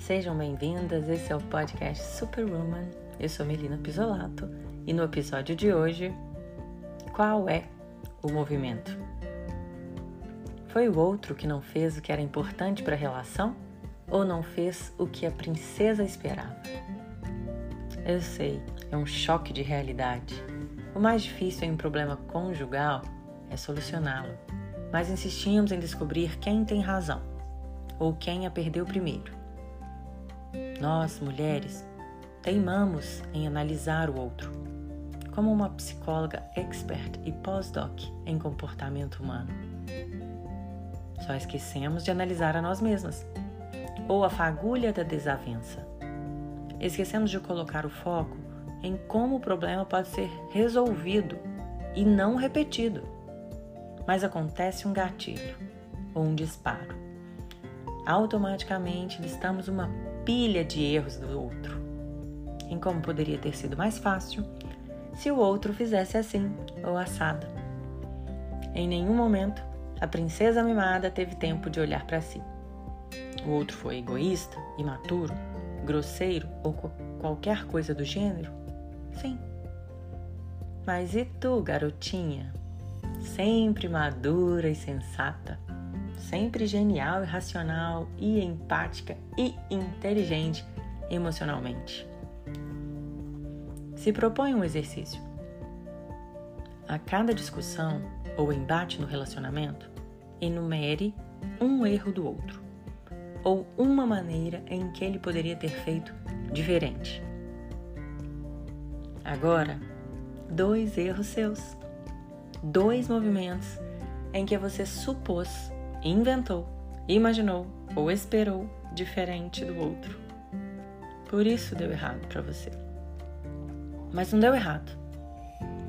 Sejam bem-vindas, esse é o podcast Superwoman. Eu sou Melina Pisolato e no episódio de hoje, qual é o movimento? Foi o outro que não fez o que era importante para a relação ou não fez o que a princesa esperava? Eu sei, é um choque de realidade. O mais difícil em um problema conjugal é solucioná-lo, mas insistimos em descobrir quem tem razão ou quem a perdeu primeiro. Nós, mulheres, teimamos em analisar o outro, como uma psicóloga expert e pós-doc em comportamento humano. Só esquecemos de analisar a nós mesmas, ou a fagulha da desavença. Esquecemos de colocar o foco em como o problema pode ser resolvido e não repetido. Mas acontece um gatilho ou um disparo. Automaticamente listamos uma pilha de erros do outro, em como poderia ter sido mais fácil se o outro fizesse assim ou assado. Em nenhum momento a princesa mimada teve tempo de olhar para si. O outro foi egoísta, imaturo, grosseiro ou qualquer coisa do gênero? Sim. Mas e tu, garotinha? Sempre madura e sensata, sempre genial e racional e empática e inteligente emocionalmente. Se propõe um exercício. A cada discussão ou embate no relacionamento, enumere um erro do outro ou uma maneira em que ele poderia ter feito diferente. Agora, dois erros seus. Dois movimentos em que você supôs, inventou, imaginou ou esperou diferente do outro. Por isso deu errado para você. Mas não deu errado.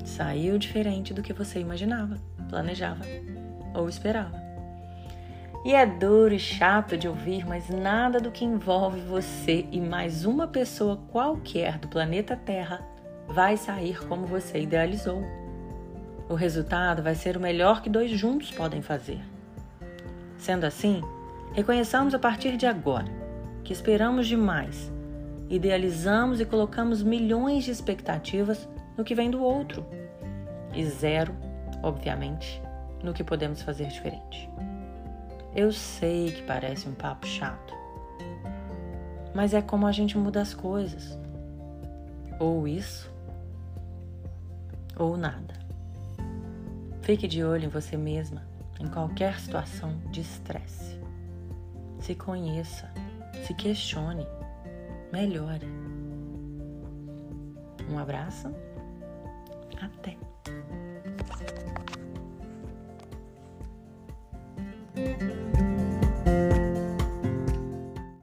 Saiu diferente do que você imaginava, planejava ou esperava. E é duro e chato de ouvir, mas nada do que envolve você e mais uma pessoa qualquer do planeta Terra vai sair como você idealizou. O resultado vai ser o melhor que dois juntos podem fazer. Sendo assim, reconheçamos a partir de agora que esperamos demais, idealizamos e colocamos milhões de expectativas no que vem do outro e zero, obviamente, no que podemos fazer diferente. Eu sei que parece um papo chato, mas é como a gente muda as coisas. Ou isso, ou nada. Fique de olho em você mesma em qualquer situação de estresse. Se conheça, se questione, melhore. Um abraço, até!